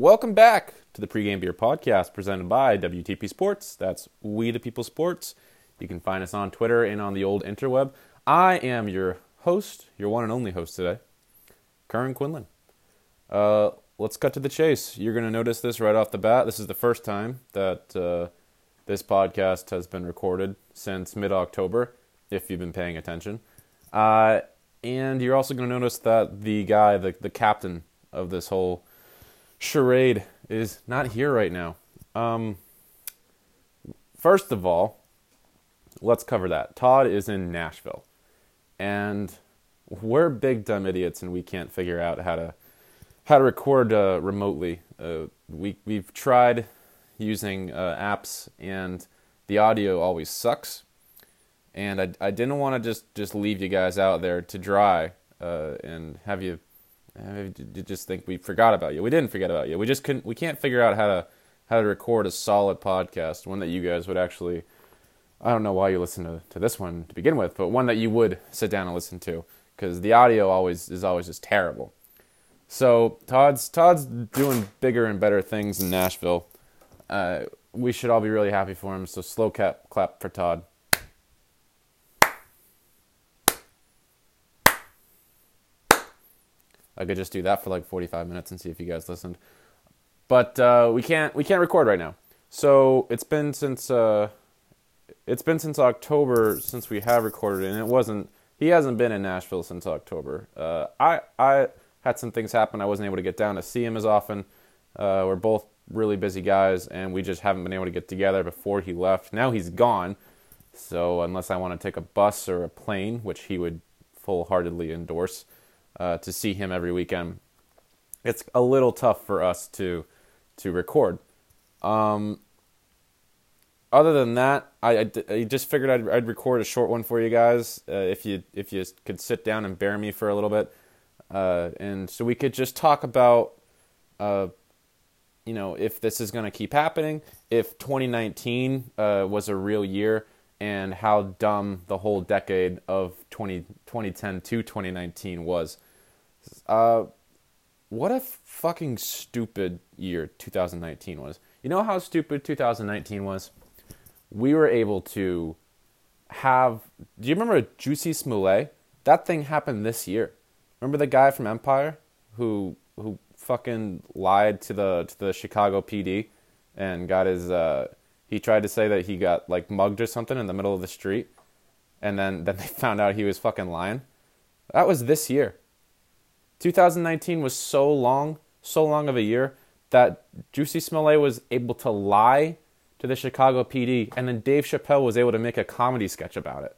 Welcome back to the Pregame Beer Podcast presented by WTP Sports. That's We the People Sports. You can find us on Twitter and on the old interweb. I am your host, your one and only host today, Karen Quinlan. Uh, let's cut to the chase. You're going to notice this right off the bat. This is the first time that uh, this podcast has been recorded since mid October, if you've been paying attention. Uh, and you're also going to notice that the guy, the, the captain of this whole charade, is not here right now. Um, first of all, let's cover that. Todd is in Nashville. And we're big dumb idiots and we can't figure out how to how to record uh, remotely. Uh, we we've tried using uh, apps and the audio always sucks. And I, I didn't want to just, just leave you guys out there to dry uh, and have you, you just think we forgot about you. We didn't forget about you. We just couldn't. We can't figure out how to how to record a solid podcast, one that you guys would actually I don't know why you listen to, to this one to begin with, but one that you would sit down and listen to because the audio always is always just terrible. So Todd's Todd's doing bigger and better things in Nashville. Uh, we should all be really happy for him. So slow clap clap for Todd. I could just do that for like 45 minutes and see if you guys listened. But uh, we can't we can't record right now. So it's been since uh, it's been since October since we have recorded, and it wasn't. He hasn't been in Nashville since October. Uh, I I had some things happen. I wasn't able to get down to see him as often. Uh, we're both really busy guys, and we just haven't been able to get together before he left. Now he's gone, so unless I want to take a bus or a plane, which he would full heartedly endorse, uh, to see him every weekend, it's a little tough for us to to record. Um, other than that, I, I, I, just figured I'd, I'd record a short one for you guys uh, if you if you could sit down and bear me for a little bit, uh, and so we could just talk about, uh, you know, if this is going to keep happening, if 2019 uh, was a real year, and how dumb the whole decade of 20, 2010 to 2019 was. Uh, what a fucking stupid year 2019 was. You know how stupid 2019 was? we were able to have. Do you remember Jussie Smollett? That thing happened this year. Remember the guy from Empire who who fucking lied to the to the Chicago PD and got his. Uh, he tried to say that he got like mugged or something in the middle of the street, and then then they found out he was fucking lying. That was this year. 2019 was so long, so long of a year that Jussie Smollett was able to lie to the Chicago PD, and then Dave Chappelle was able to make a comedy sketch about it.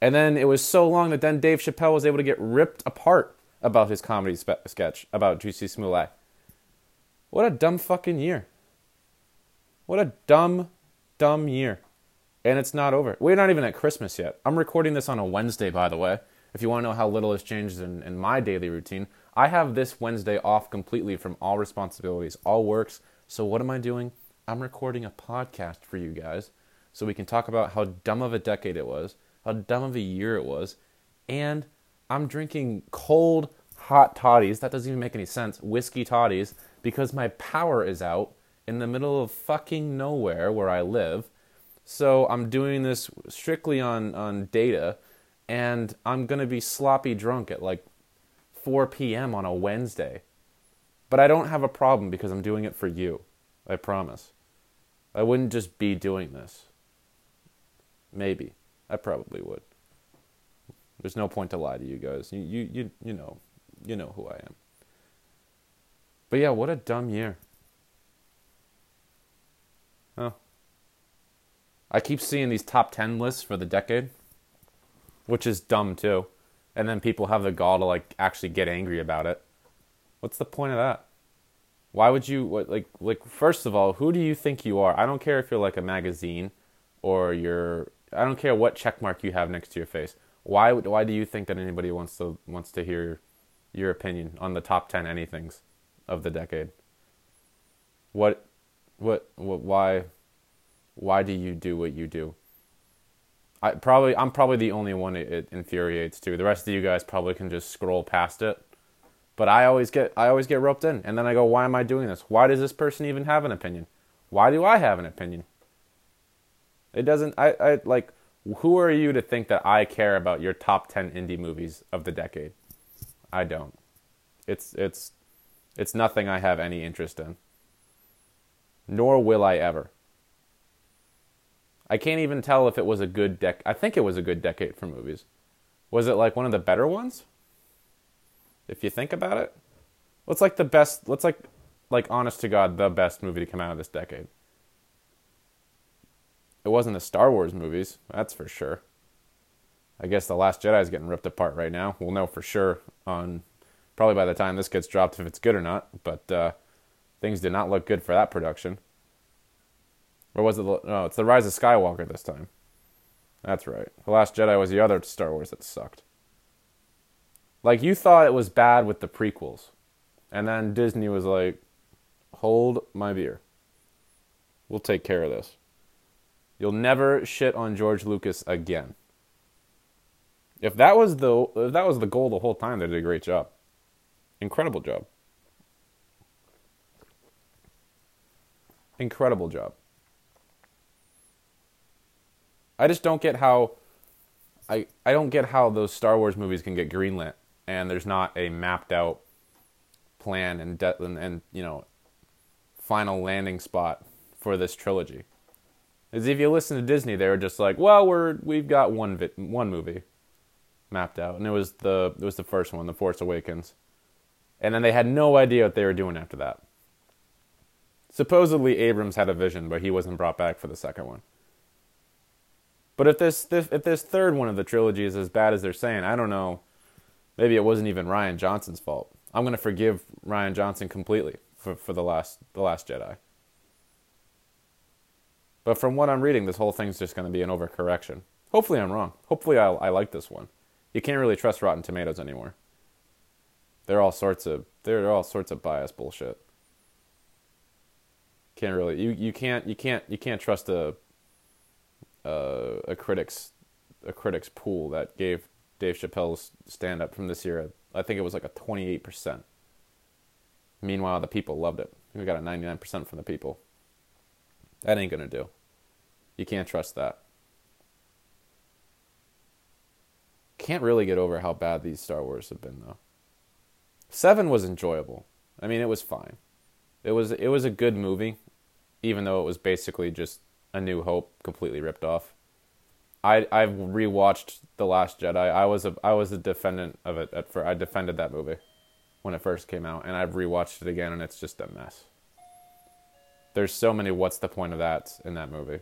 And then it was so long that then Dave Chappelle was able to get ripped apart about his comedy spe- sketch about Jussie Smollett. What a dumb fucking year. What a dumb, dumb year. And it's not over. We're not even at Christmas yet. I'm recording this on a Wednesday, by the way. If you want to know how little has changed in, in my daily routine, I have this Wednesday off completely from all responsibilities, all works. So what am I doing? I'm recording a podcast for you guys so we can talk about how dumb of a decade it was, how dumb of a year it was, and I'm drinking cold, hot toddies. That doesn't even make any sense. Whiskey toddies because my power is out in the middle of fucking nowhere where I live. So I'm doing this strictly on, on data, and I'm gonna be sloppy drunk at like 4 p.m. on a Wednesday. But I don't have a problem because I'm doing it for you. I promise. I wouldn't just be doing this. Maybe. I probably would. There's no point to lie to you guys. You you you, you know. You know who I am. But yeah, what a dumb year. Oh. I keep seeing these top 10 lists for the decade, which is dumb too. And then people have the gall to like actually get angry about it. What's the point of that? Why would you what, like like first of all, who do you think you are? I don't care if you're like a magazine or you're I don't care what check mark you have next to your face. Why why do you think that anybody wants to wants to hear your opinion on the top 10 anythings of the decade? What what, what why why do you do what you do? I probably I'm probably the only one it, it infuriates too. The rest of you guys probably can just scroll past it But I always get I always get roped in, and then I go, why am I doing this? Why does this person even have an opinion? Why do I have an opinion? It doesn't. I, I like. Who are you to think that I care about your top ten indie movies of the decade? I don't. It's it's it's nothing I have any interest in. Nor will I ever. I can't even tell if it was a good dec. I think it was a good decade for movies. Was it like one of the better ones? If you think about it, what's like the best? What's like, like honest to God, the best movie to come out of this decade? It wasn't the Star Wars movies, that's for sure. I guess the Last Jedi is getting ripped apart right now. We'll know for sure on probably by the time this gets dropped if it's good or not. But uh, things did not look good for that production. Or was it? No, it's the Rise of Skywalker this time. That's right. The Last Jedi was the other Star Wars that sucked. Like you thought it was bad with the prequels, and then Disney was like, "Hold my beer. We'll take care of this. You'll never shit on George Lucas again." If that was the if that was the goal the whole time, they did a great job. Incredible job. Incredible job. I just don't get how I I don't get how those Star Wars movies can get greenlit and there's not a mapped out plan and de- and, and you know final landing spot for this trilogy. As if you listen to Disney, they were just like, "Well, we're we've got one vi- one movie mapped out, and it was the it was the first one, The Force Awakens." And then they had no idea what they were doing after that. Supposedly Abrams had a vision, but he wasn't brought back for the second one. But if this if this third one of the trilogy is as bad as they're saying, I don't know. Maybe it wasn't even Rian Johnson's fault. I'm to forgive Rian Johnson completely for, for the last the last Jedi. But from what I'm reading, this whole thing's just to be an overcorrection. Hopefully, I'm wrong. Hopefully, I, I like this one. You can't really trust Rotten Tomatoes anymore. They're all sorts of they're all sorts of bias bullshit. Can't really you, you can't you can't you can't trust a a, a critics a critics pool that gave Dave Chappelle's stand up from this year. I think it was like a 28%. Meanwhile, the people loved it. We got a 99% from the people. That ain't going to do. You can't trust that. Can't really get over how bad these Star Wars have been though. 7 was enjoyable. I mean, it was fine. It was it was a good movie even though it was basically just A New Hope completely ripped off. I I've rewatched The Last Jedi. I was a I was a defendant of it at first. I defended that movie when it first came out, and I've rewatched it again, and it's just a mess. There's so many what's the point of that in that movie.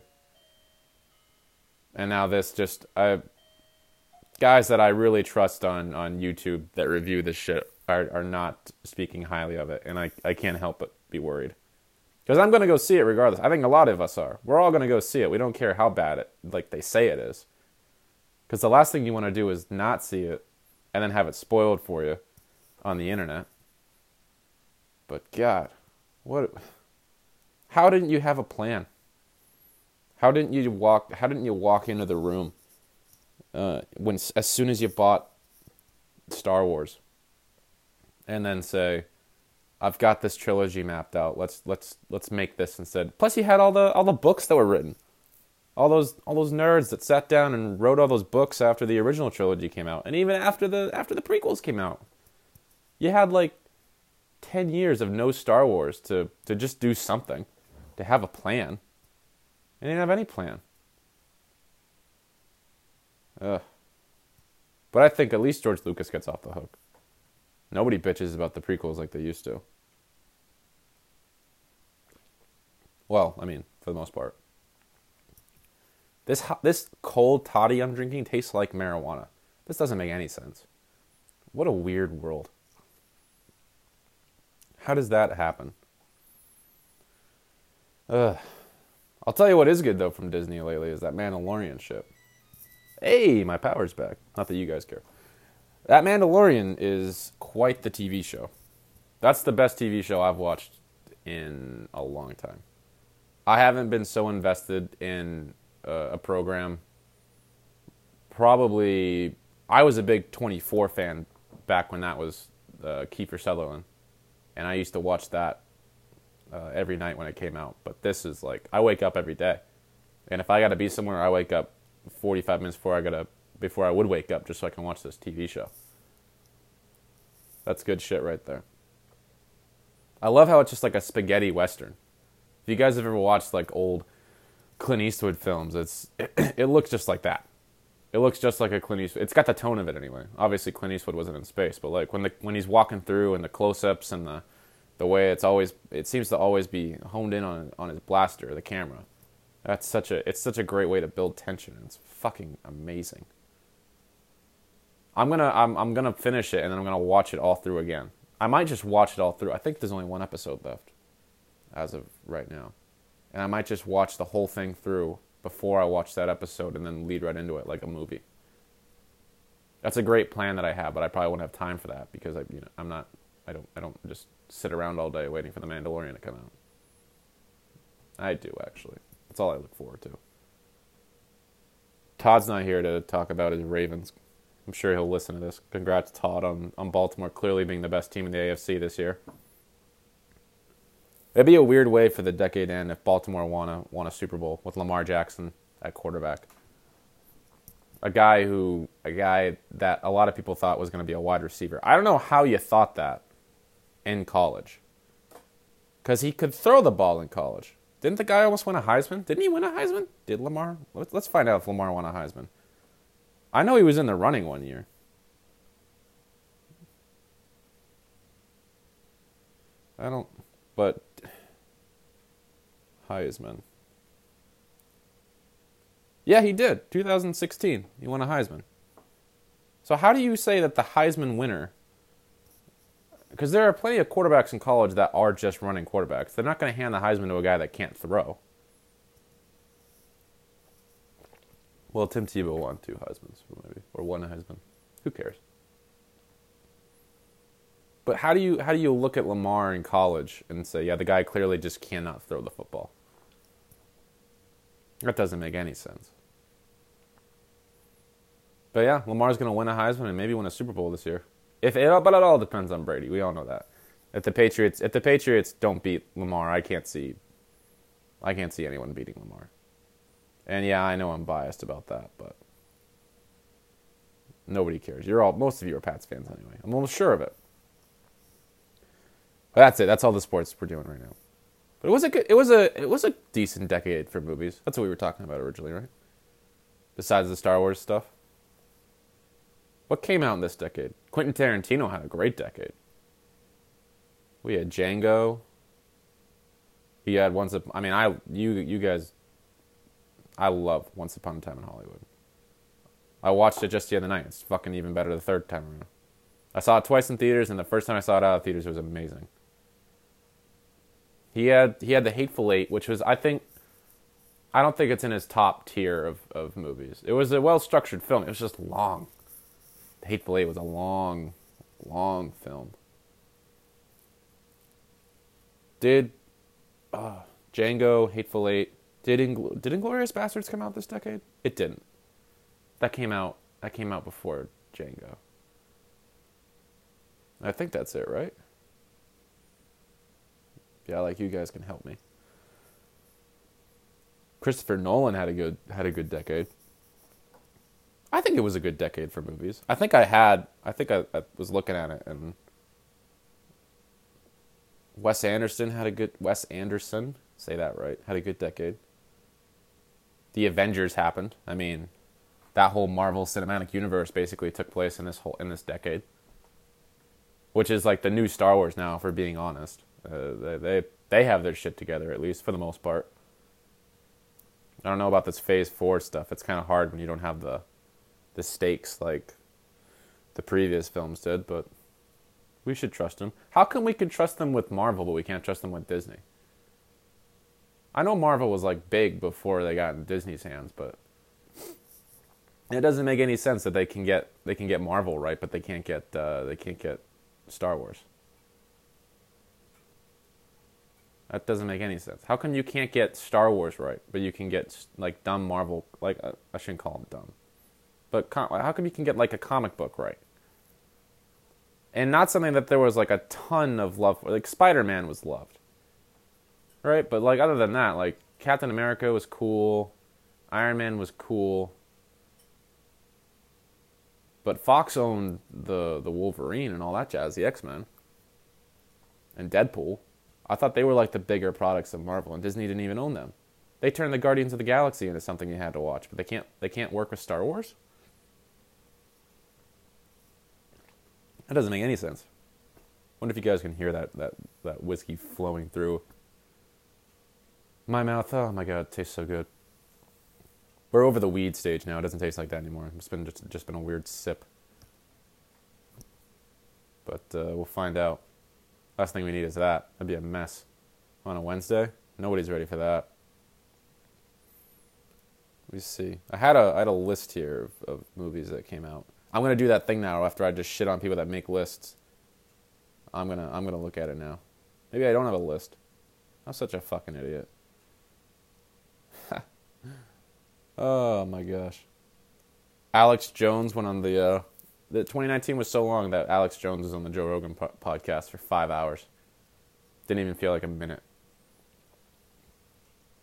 And now this just I guys that I really trust on on YouTube that review this shit are are not speaking highly of it, and I I can't help but be worried. Because I'm going to go see it regardless. I think a lot of us are. We're all going to go see it. We don't care how bad it like they say it is. Because the last thing you want to do is not see it and then have it spoiled for you on the internet. But God, what how didn't you have a plan? How didn't you walk how didn't you walk into the room uh, when as soon as you bought Star Wars and then say I've got this trilogy mapped out. Let's let's let's make this instead. Plus, he had all the all the books that were written, all those all those nerds that sat down and wrote all those books after the original trilogy came out, and even after the after the prequels came out. You had like ten years of no Star Wars to to just do something, to have a plan. And didn't have any plan. Ugh. But I think at least George Lucas gets off the hook. Nobody bitches about the prequels like they used to. Well, I mean, for the most part. This this cold toddy I'm drinking tastes like marijuana. This doesn't make any sense. What a weird world. How does that happen? Ugh. I'll tell you what is good though from Disney lately is that Mandalorian ship. Hey, my power's back. Not that you guys care. That Mandalorian is quite the TV show. That's the best TV show I've watched in a long time. I haven't been so invested in uh, a program. Probably, I was a big 24 fan back when that was uh, Kiefer Sutherland, and I used to watch that uh, every night when it came out. But this is like I wake up every day, and if I got to be somewhere, I wake up 45 minutes before I gotta before I would wake up just so I can watch this TV show. That's good shit right there. I love how it's just like a spaghetti western. If you guys have ever watched like old Clint Eastwood films, it's it, it looks just like that. It looks just like a Clint Eastwood. It's got the tone of it anyway. Obviously, Clint Eastwood wasn't in space, but like when the when he's walking through and the close-ups and the the way it's always it seems to always be honed in on on his blaster, the camera. That's such a it's such a great way to build tension. It's fucking amazing. I'm gonna I'm I'm gonna finish it and then I'm gonna watch it all through again. I might just watch it all through. I think there's only one episode left, as of right now, and I might just watch the whole thing through before I watch that episode and then lead right into it like a movie. That's a great plan that I have, but I probably won't have time for that because I you know I'm not I don't I don't just sit around all day waiting for the Mandalorian to come out. I do actually. That's all I look forward to. Todd's not here to talk about his Ravens. I'm sure he'll listen to this. Congrats, Todd, on, on Baltimore clearly being the best team in the AFC this year. It'd be a weird way for the decade end if Baltimore won a won a Super Bowl with Lamar Jackson at quarterback. A guy who a guy that a lot of people thought was going to be a wide receiver. I don't know how you thought that in college. Cuz he could throw the ball in college. Didn't the guy almost win a Heisman? Didn't he win a Heisman? Did Lamar? Let's find out if Lamar won a Heisman. I know he was in the running one year. I don't, but Heisman. Yeah, he did. 2016. He won a Heisman. So how do you say that the Heisman winner because there are plenty of quarterbacks in college that are just running quarterbacks. They're not going to hand the Heisman to a guy that can't throw. Well, Tim Tebow won two Heisman's, maybe, or one Heisman. Who cares? But how do you how do you look at Lamar in college and say, yeah, the guy clearly just cannot throw the football? That doesn't make any sense. But yeah, Lamar's going to win a Heisman and maybe win a Super Bowl this year. If it, but it all depends on Brady. We all know that. If the Patriots, if the Patriots don't beat Lamar, I can't see, I can't see anyone beating Lamar. And yeah, I know I'm biased about that, but nobody cares. You're all most of you are Pats fans anyway. I'm almost sure of it. But that's it. That's all the sports we're doing right now. But it was a good, it was a it was a decent decade for movies. That's what we were talking about originally, right? Besides the Star Wars stuff. What came out in this decade? Quentin Tarantino had a great decade. We had Django. He had Once Upon. I mean, I you you guys I love Once Upon a Time in Hollywood. I watched it just the other night. It's fucking even better the third time around. I saw it twice in theaters, and the first time I saw it out of theaters, it was amazing. He had he had the Hateful Eight, which was I think I don't think it's in his top tier of, of movies. It was a well structured film. It was just long. The Hateful Eight was a long, long film. Did uh, Django, Hateful Eight, did Ingl- did Inglourious Basterds come out this decade? It didn't. That came out. That came out before Django. I think that's it, right? Yeah, like you guys can help me. Christopher Nolan had a good had a good decade. I think it was a good decade for movies. I think I had. I think I, I was looking at it and Wes Anderson had a good. Wes Anderson, say that right, had a good decade the Avengers happened. I mean, that whole Marvel Cinematic Universe basically took place in this whole in this decade, which is like the new Star Wars now. For being honest, uh, they, they they have their shit together at least for the most part. I don't know about this Phase Four stuff. It's kind of hard when you don't have the the stakes like the previous films did, but we should trust them. How come we can trust them with Marvel, but we can't trust them with Disney? I know Marvel was like big before they got in Disney's hands, but it doesn't make any sense that they can get they can get Marvel right, but they can't get uh, they can't get Star Wars. That doesn't make any sense. How come you can't get Star Wars right, but you can get like dumb Marvel? Like uh, I shouldn't call them dumb, but com- how come you can get like a comic book right? and not something that there was like a ton of love for. Like Spider Man was loved, right? But like other than that, like Captain America was cool, Iron Man was cool. But Fox owned the the Wolverine and all that jazz, the X Men, and Deadpool. I thought they were like the bigger products of Marvel, and Disney didn't even own them. They turned the Guardians of the Galaxy into something you had to watch, but they can't they can't work with Star Wars. That doesn't make any sense. Wonder if you guys can hear that that that whiskey flowing through my mouth. Oh my god, it tastes so good. We're over the weed stage now. It doesn't taste like that anymore. It's been just just been a weird sip. But uh, we'll find out. Last thing we need is that. That'd be a mess on a Wednesday. Nobody's ready for that. Let me see. I had a I had a list here of, of movies that came out. I'm gonna do that thing now after I just shit on people that make lists. I'm gonna I'm gonna look at it now. Maybe I don't have a list. I'm such a fucking idiot. Oh my gosh. Alex Jones went on the uh, the 2019 was so long that Alex Jones was on the Joe Rogan po- podcast for five hours. Didn't even feel like a minute.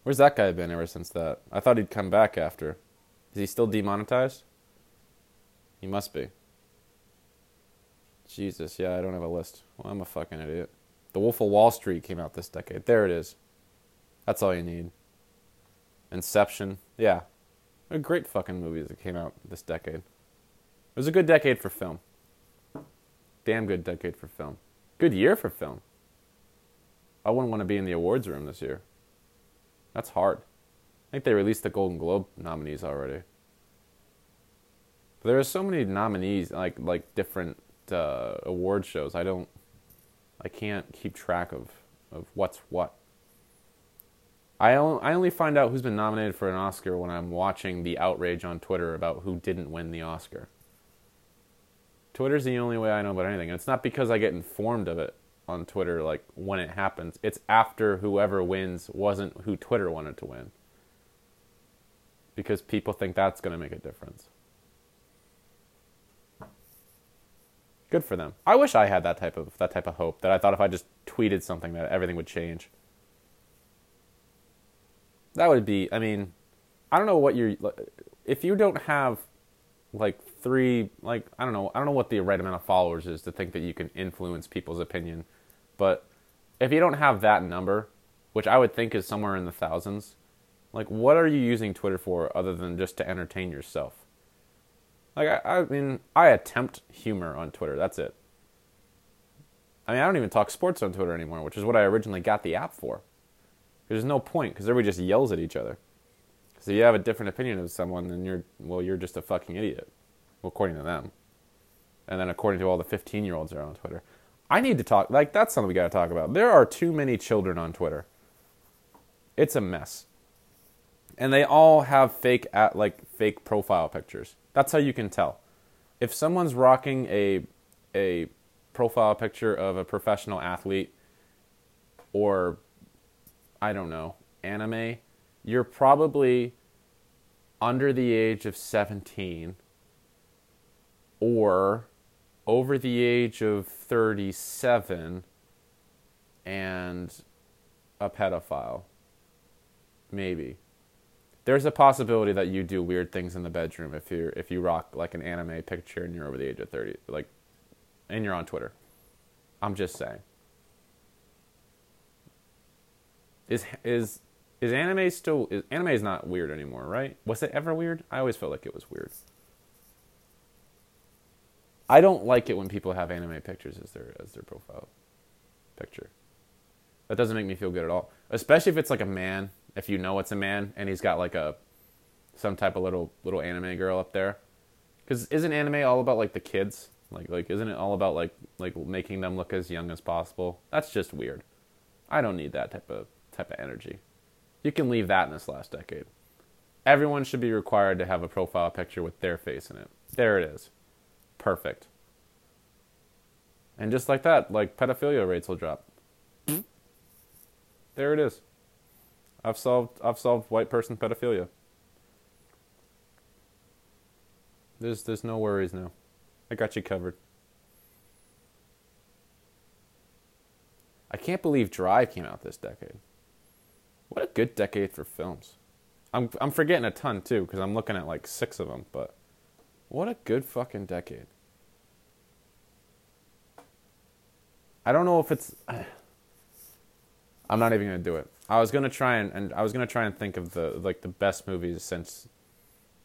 Where's that guy been ever since that? I thought he'd come back after. Is he still demonetized? He must be. Jesus, yeah, I don't have a list. Well, I'm a fucking idiot. The Wolf of Wall Street came out this decade. There it is. That's all you need. Inception, yeah. They're great fucking movies that came out this decade. It was a good decade for film. Damn good decade for film. Good year for film. I wouldn't want to be in the awards room this year. That's hard. I think they released the Golden Globe nominees already. But There are so many nominees, like like different uh, award shows. I don't, I can't keep track of of what's what. I only, find out who's been nominated for an Oscar when I'm watching the outrage on Twitter about who didn't win the Oscar. Twitter's the only way I know about anything, and it's not because I get informed of it on Twitter like when it happens. It's after whoever wins wasn't who Twitter wanted to win. Because people think that's going to make a difference. Good for them. I wish I had that type of that type of hope that I thought if I just tweeted something that everything would change. That would be. I mean, I don't know what you're. If you don't have like three, like I don't know, I don't know what the right amount of followers is to think that you can influence people's opinion, but if you don't have that number, which I would think is somewhere in the thousands, like what are you using Twitter for other than just to entertain yourself? Like I, I mean, I attempt humor on Twitter. That's it. I mean, I don't even talk sports on Twitter anymore, which is what I originally got the app for. There's no point because everybody just yells at each other. So you have a different opinion of someone, then you're well, you're just a fucking idiot, according to them. And then according to all the 15 year olds that are on Twitter, I need to talk. Like that's something we got to talk about. There are too many children on Twitter. It's a mess, and they all have fake at like fake profile pictures. That's how you can tell. If someone's rocking a a profile picture of a professional athlete or I don't know, anime, you're probably under the age of 17 or over the age of 37 and a pedophile. Maybe there's a possibility that you do weird things in the bedroom if you if you rock like an anime picture and you're over the age of 30 like and you're on Twitter. I'm just saying. Is is is anime still is anime is not weird anymore, right? Was it ever weird? I always felt like it was weird. I don't like it when people have anime pictures as their as their profile picture. That doesn't make me feel good at all. Especially if it's like a man if you know it's a man and he's got like a some type of little little anime girl up there. Cuz isn't anime all about like the kids? Like like isn't it all about like like making them look as young as possible? That's just weird. I don't need that type of type of energy. You can leave that in this last decade. Everyone should be required to have a profile picture with their face in it. There it is. Perfect. And just like that, like pedophilia rates will drop. There it is. I've solved I've solved white person pedophilia. There's there's no worries now. I got you covered. I can't believe Drive came out this decade. What a good decade for films. I'm I'm forgetting a ton too because I'm looking at like six of them, but what a good fucking decade. I don't know if it's. I'm not even gonna do it. I was gonna try and, and I was gonna try and think of the like the best movies since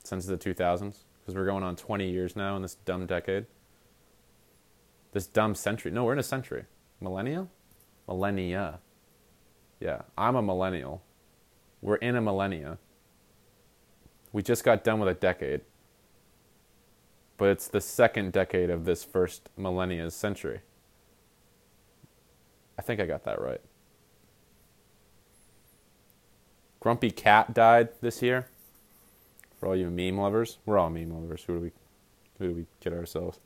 since the 2000s because we're going on 20 years now in this dumb decade. This dumb century. No, we're in a century. Millennia? Millennia. Yeah, I'm a millennial. We're in a millennia. We just got done with a decade. But it's the second decade of this first millennia's century. I think I got that right. Grumpy Cat died this year. For all you meme lovers, we're all meme lovers. Who do we, who do we kid ourselves?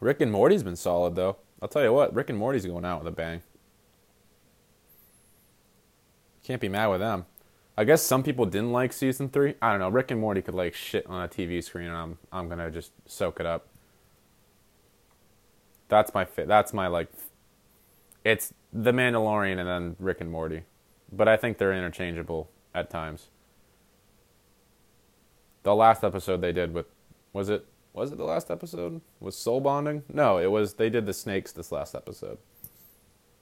Rick and Morty's been solid though. I'll tell you what, Rick and Morty's going out with a bang. Can't be mad with them. I guess some people didn't like season three. I don't know. Rick and Morty could like shit on a TV screen, and I'm I'm gonna just soak it up. That's my fit. That's my like. It's The Mandalorian and then Rick and Morty, but I think they're interchangeable at times. The last episode they did with, was it was it the last episode? Was soul bonding? No, it was. They did the snakes this last episode.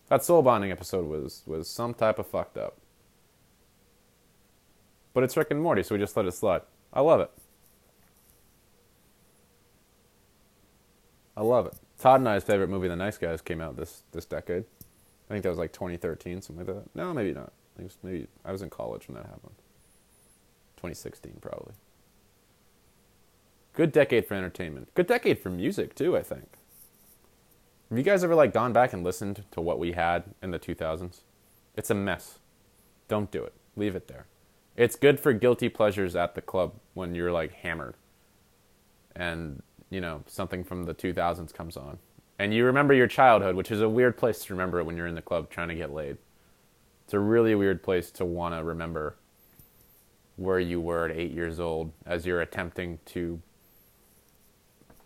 That soul bonding episode was was some type of fucked up. But it's Rick and Morty, so we just let it slide. I love it. I love it. Todd and I's favorite movie, The Nice Guys, came out this this decade. I think that was like 2013, something like that. No, maybe not. I think maybe I was in college when that happened. 2016, probably. Good decade for entertainment. Good decade for music too, I think. Have you guys ever like gone back and listened to what we had in the 2000s? It's a mess. Don't do it. Leave it there. It's good for guilty pleasures at the club when you're like hammered. And, you know, something from the 2000s comes on. And you remember your childhood, which is a weird place to remember it when you're in the club trying to get laid. It's a really weird place to want to remember where you were at 8 years old as you're attempting to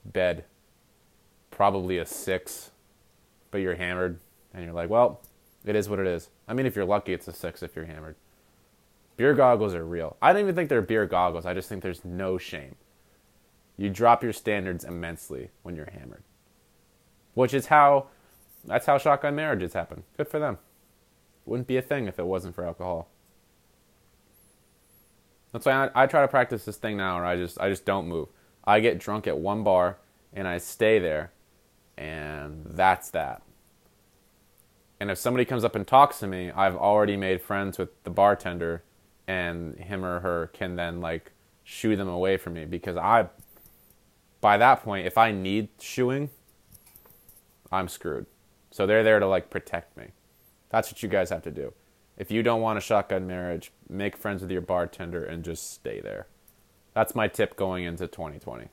bed, probably a six, but you're hammered, and you're like, well, it is what it is. I mean, if you're lucky, it's a six if you're hammered. Beer goggles are real. I don't even think they're beer goggles. I just think there's no shame. You drop your standards immensely when you're hammered, which is how that's how shotgun marriages happen. Good for them. Wouldn't be a thing if it wasn't for alcohol. That's why I, I try to practice this thing now, where I just I just don't move. I get drunk at one bar and I stay there, and that's that. And if somebody comes up and talks to me, I've already made friends with the bartender, and him or her can then like shoo them away from me because I, by that point, if I need shooing, I'm screwed. So they're there to like protect me. That's what you guys have to do. If you don't want a shotgun marriage, make friends with your bartender and just stay there. That's my tip going into 2020.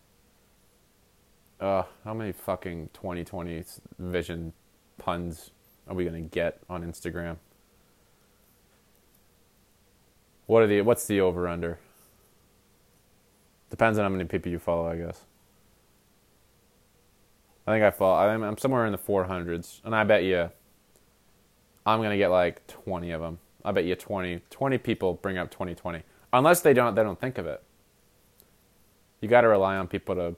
Uh, how many fucking 2020 vision puns are we gonna get on Instagram? What are the what's the over under? Depends on how many people you follow, I guess. I think I follow. I'm, I'm somewhere in the 400s, and I bet you I'm gonna get like 20 of them. I bet you 20, 20 people bring up 2020, unless they don't they don't think of it you got to rely on people to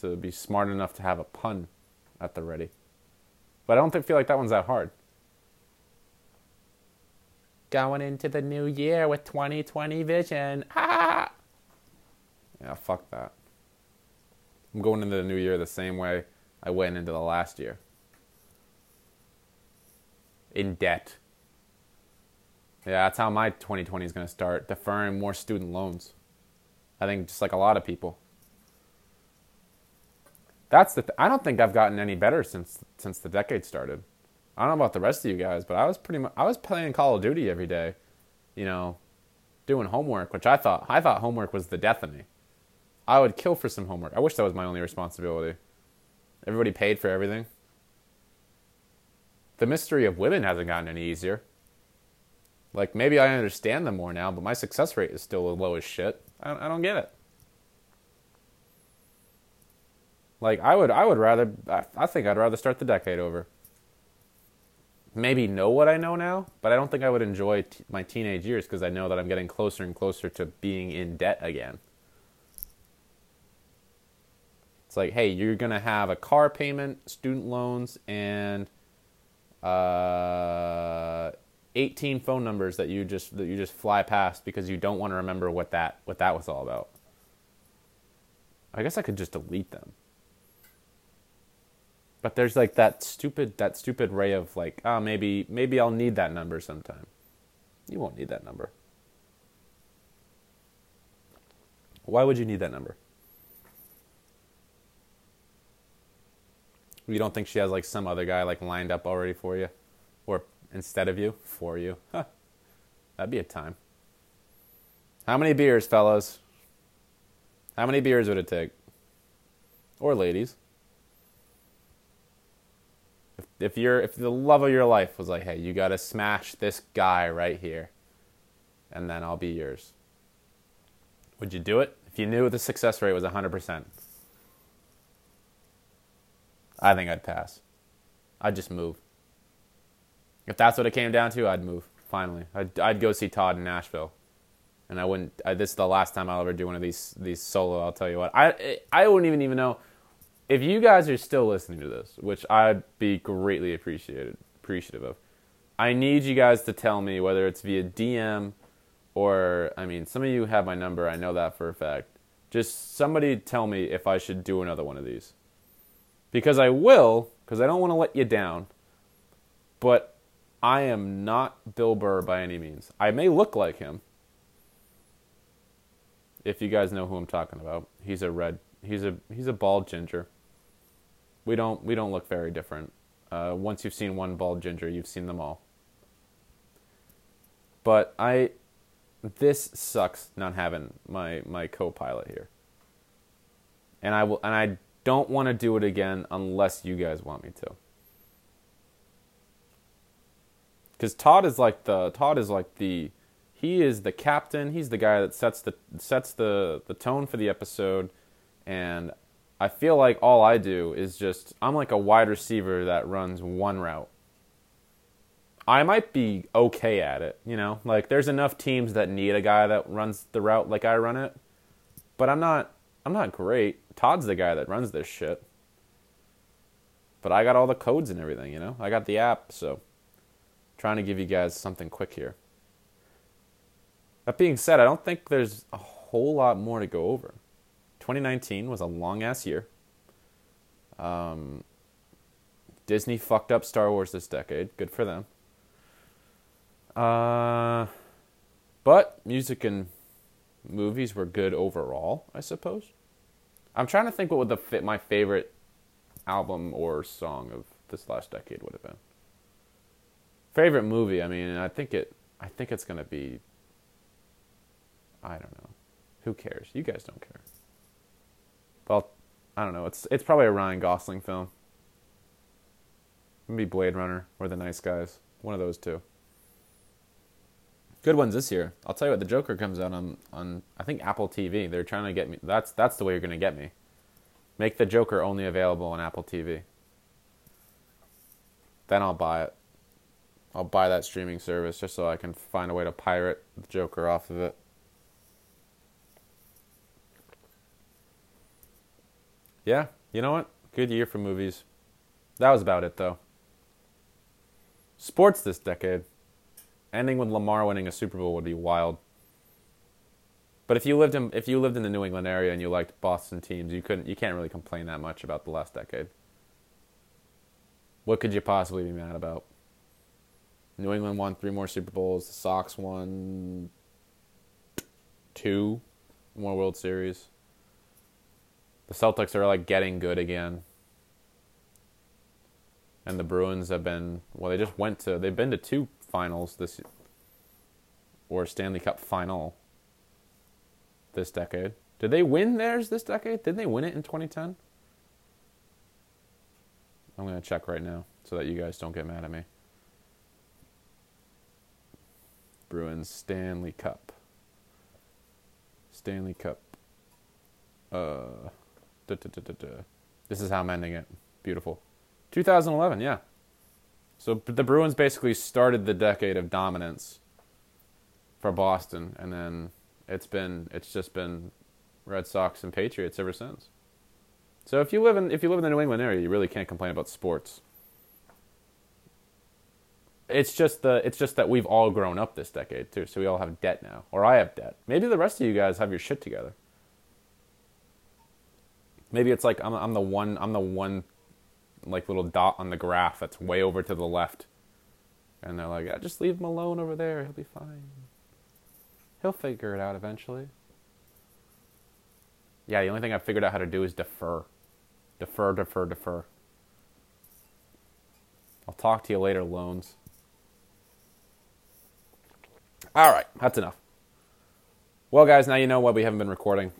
to be smart enough to have a pun at the ready. But I don't think, feel like that one's that hard. Going into the new year with 2020 vision. Ah! Yeah, fuck that. I'm going into the new year the same way I went into the last year. In debt. Yeah, that's how my 2020 is going to start. Deferring more student loans. I think just like a lot of people. That's the. Th- I don't think I've gotten any better since since the decade started. I don't know about the rest of you guys, but I was pretty much I was playing Call of Duty every day, you know, doing homework, which I thought I thought homework was the death of me. I would kill for some homework. I wish that was my only responsibility. Everybody paid for everything. The mystery of women hasn't gotten any easier. Like maybe I understand them more now, but my success rate is still as low as shit. I don't, I don't get it. Like I would, I would rather. I, I think I'd rather start the decade over. Maybe know what I know now, but I don't think I would enjoy t- my teenage years because I know that I'm getting closer and closer to being in debt again. It's like, hey, you're gonna have a car payment, student loans, and uh, 18 phone numbers that you just that you just fly past because you don't want to remember what that what that was all about. I guess I could just delete them. But there's like that stupid that stupid ray of like, oh maybe maybe I'll need that number sometime. You won't need that number. Why would you need that number? You don't think she has like some other guy like lined up already for you? Instead of you? For you? Huh. That'd be a time. How many beers, fellas? How many beers would it take? Or ladies? If, if you're if the love of your life was like, hey, you gotta smash this guy right here, and then I'll be yours. Would you do it if you knew the success rate was hundred percent? I think I'd pass. I'd just move. If that's what it came down to, I'd move. Finally, I'd, I'd go see Todd in Nashville, and I wouldn't. I, this is the last time I'll ever do one of these these solo. I'll tell you what. I I wouldn't even even know if you guys are still listening to this, which I'd be greatly appreciated appreciative of. I need you guys to tell me whether it's via DM or I mean, some of you have my number. I know that for a fact. Just somebody tell me if I should do another one of these because I will, because I don't want to let you down. But I am not Bill Burr by any means. I may look like him. If you guys know who I'm talking about, he's a red. He's a he's a bald ginger. We don't we don't look very different. Uh, once you've seen one bald ginger, you've seen them all. But I, this sucks not having my my co-pilot here. And I will and I don't want to do it again unless you guys want me to. Cuz Todd is like the Todd is like the he is the captain. He's the guy that sets the sets the the tone for the episode and I feel like all I do is just I'm like a wide receiver that runs one route. I might be okay at it, you know? Like there's enough teams that need a guy that runs the route like I run it. But I'm not I'm not great. Todd's the guy that runs this shit. But I got all the codes and everything, you know? I got the app, so trying to give you guys something quick here. That being said, I don't think there's a whole lot more to go over. 2019 was a long ass year. Um, Disney fucked up Star Wars this decade. Good for them. Uh, but music and movies were good overall, I suppose. I'm trying to think what would the my favorite album or song of this last decade would have been. Favorite movie, I mean, I think it I think it's going to be I don't know. Who cares? You guys don't care. Well, I don't know. It's it's probably a Ryan Gosling film. Maybe Blade Runner or The Nice Guys. One of those two. Good ones this year. I'll tell you what. The Joker comes out on on I think Apple TV. They're trying to get me. That's that's the way you're gonna get me. Make the Joker only available on Apple TV. Then I'll buy it. I'll buy that streaming service just so I can find a way to pirate the Joker off of it. Yeah, you know what? Good year for movies. That was about it, though. Sports this decade. Ending with Lamar winning a Super Bowl would be wild. But if you lived in if you lived in the New England area and you liked Boston teams, you couldn't you can't really complain that much about the last decade. What could you possibly be mad about? New England won three more Super Bowls. The Sox won two more World Series. The Celtics are like getting good again. And the Bruins have been well, they just went to they've been to two finals this or Stanley Cup final this decade. Did they win theirs this decade? Didn't they win it in 2010? I'm going to check right now so that you guys don't get mad at me. Bruins Stanley Cup. Stanley Cup. Uh, This is how I'm ending it. Beautiful. 2011, yeah. So the Bruins basically started the decade of dominance for Boston, and then it's been it's just been Red Sox and Patriots ever since. So if you live in if you live in the New England area, you really can't complain about sports. It's just the it's just that we've all grown up this decade too, so we all have debt now, or I have debt. Maybe the rest of you guys have your shit together. Maybe it's like I'm I'm the one I'm the one like little dot on the graph that's way over to the left. And they're like, yeah, just leave him alone over there. He'll be fine. He'll figure it out eventually. Yeah, the only thing I've figured out how to do is defer. Defer, defer, defer. I'll talk to you later, loans. All right, that's enough. Well, guys, now you know why we haven't been recording.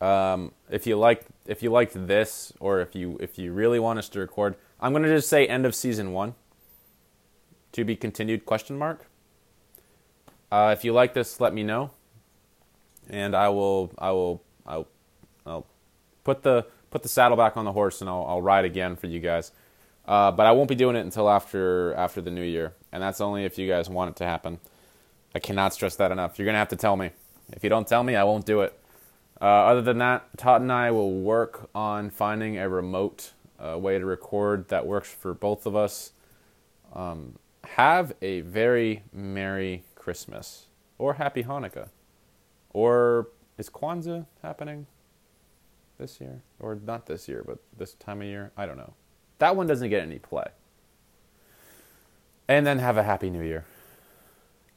Um, if you like, if you liked this, or if you if you really want us to record, I'm gonna just say end of season one. To be continued? Question mark. Uh, if you like this, let me know, and I will I will I'll, I'll put the put the saddle back on the horse and I'll, I'll ride again for you guys. Uh, but I won't be doing it until after after the new year, and that's only if you guys want it to happen. I cannot stress that enough. You're gonna have to tell me. If you don't tell me, I won't do it. Uh, other than that, Todd and I will work on finding a remote uh, way to record that works for both of us. Um, have a very Merry Christmas or Happy Hanukkah. Or is Kwanzaa happening this year? Or not this year, but this time of year? I don't know. That one doesn't get any play. And then have a Happy New Year.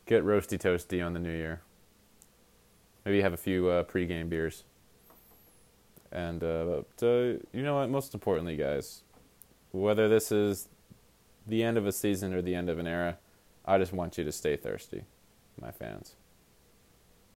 Get roasty toasty on the New Year. Maybe have a few uh, pre-game beers. And uh, but, uh, you know what? Most importantly, guys, whether this is the end of a season or the end of an era, I just want you to stay thirsty, my fans.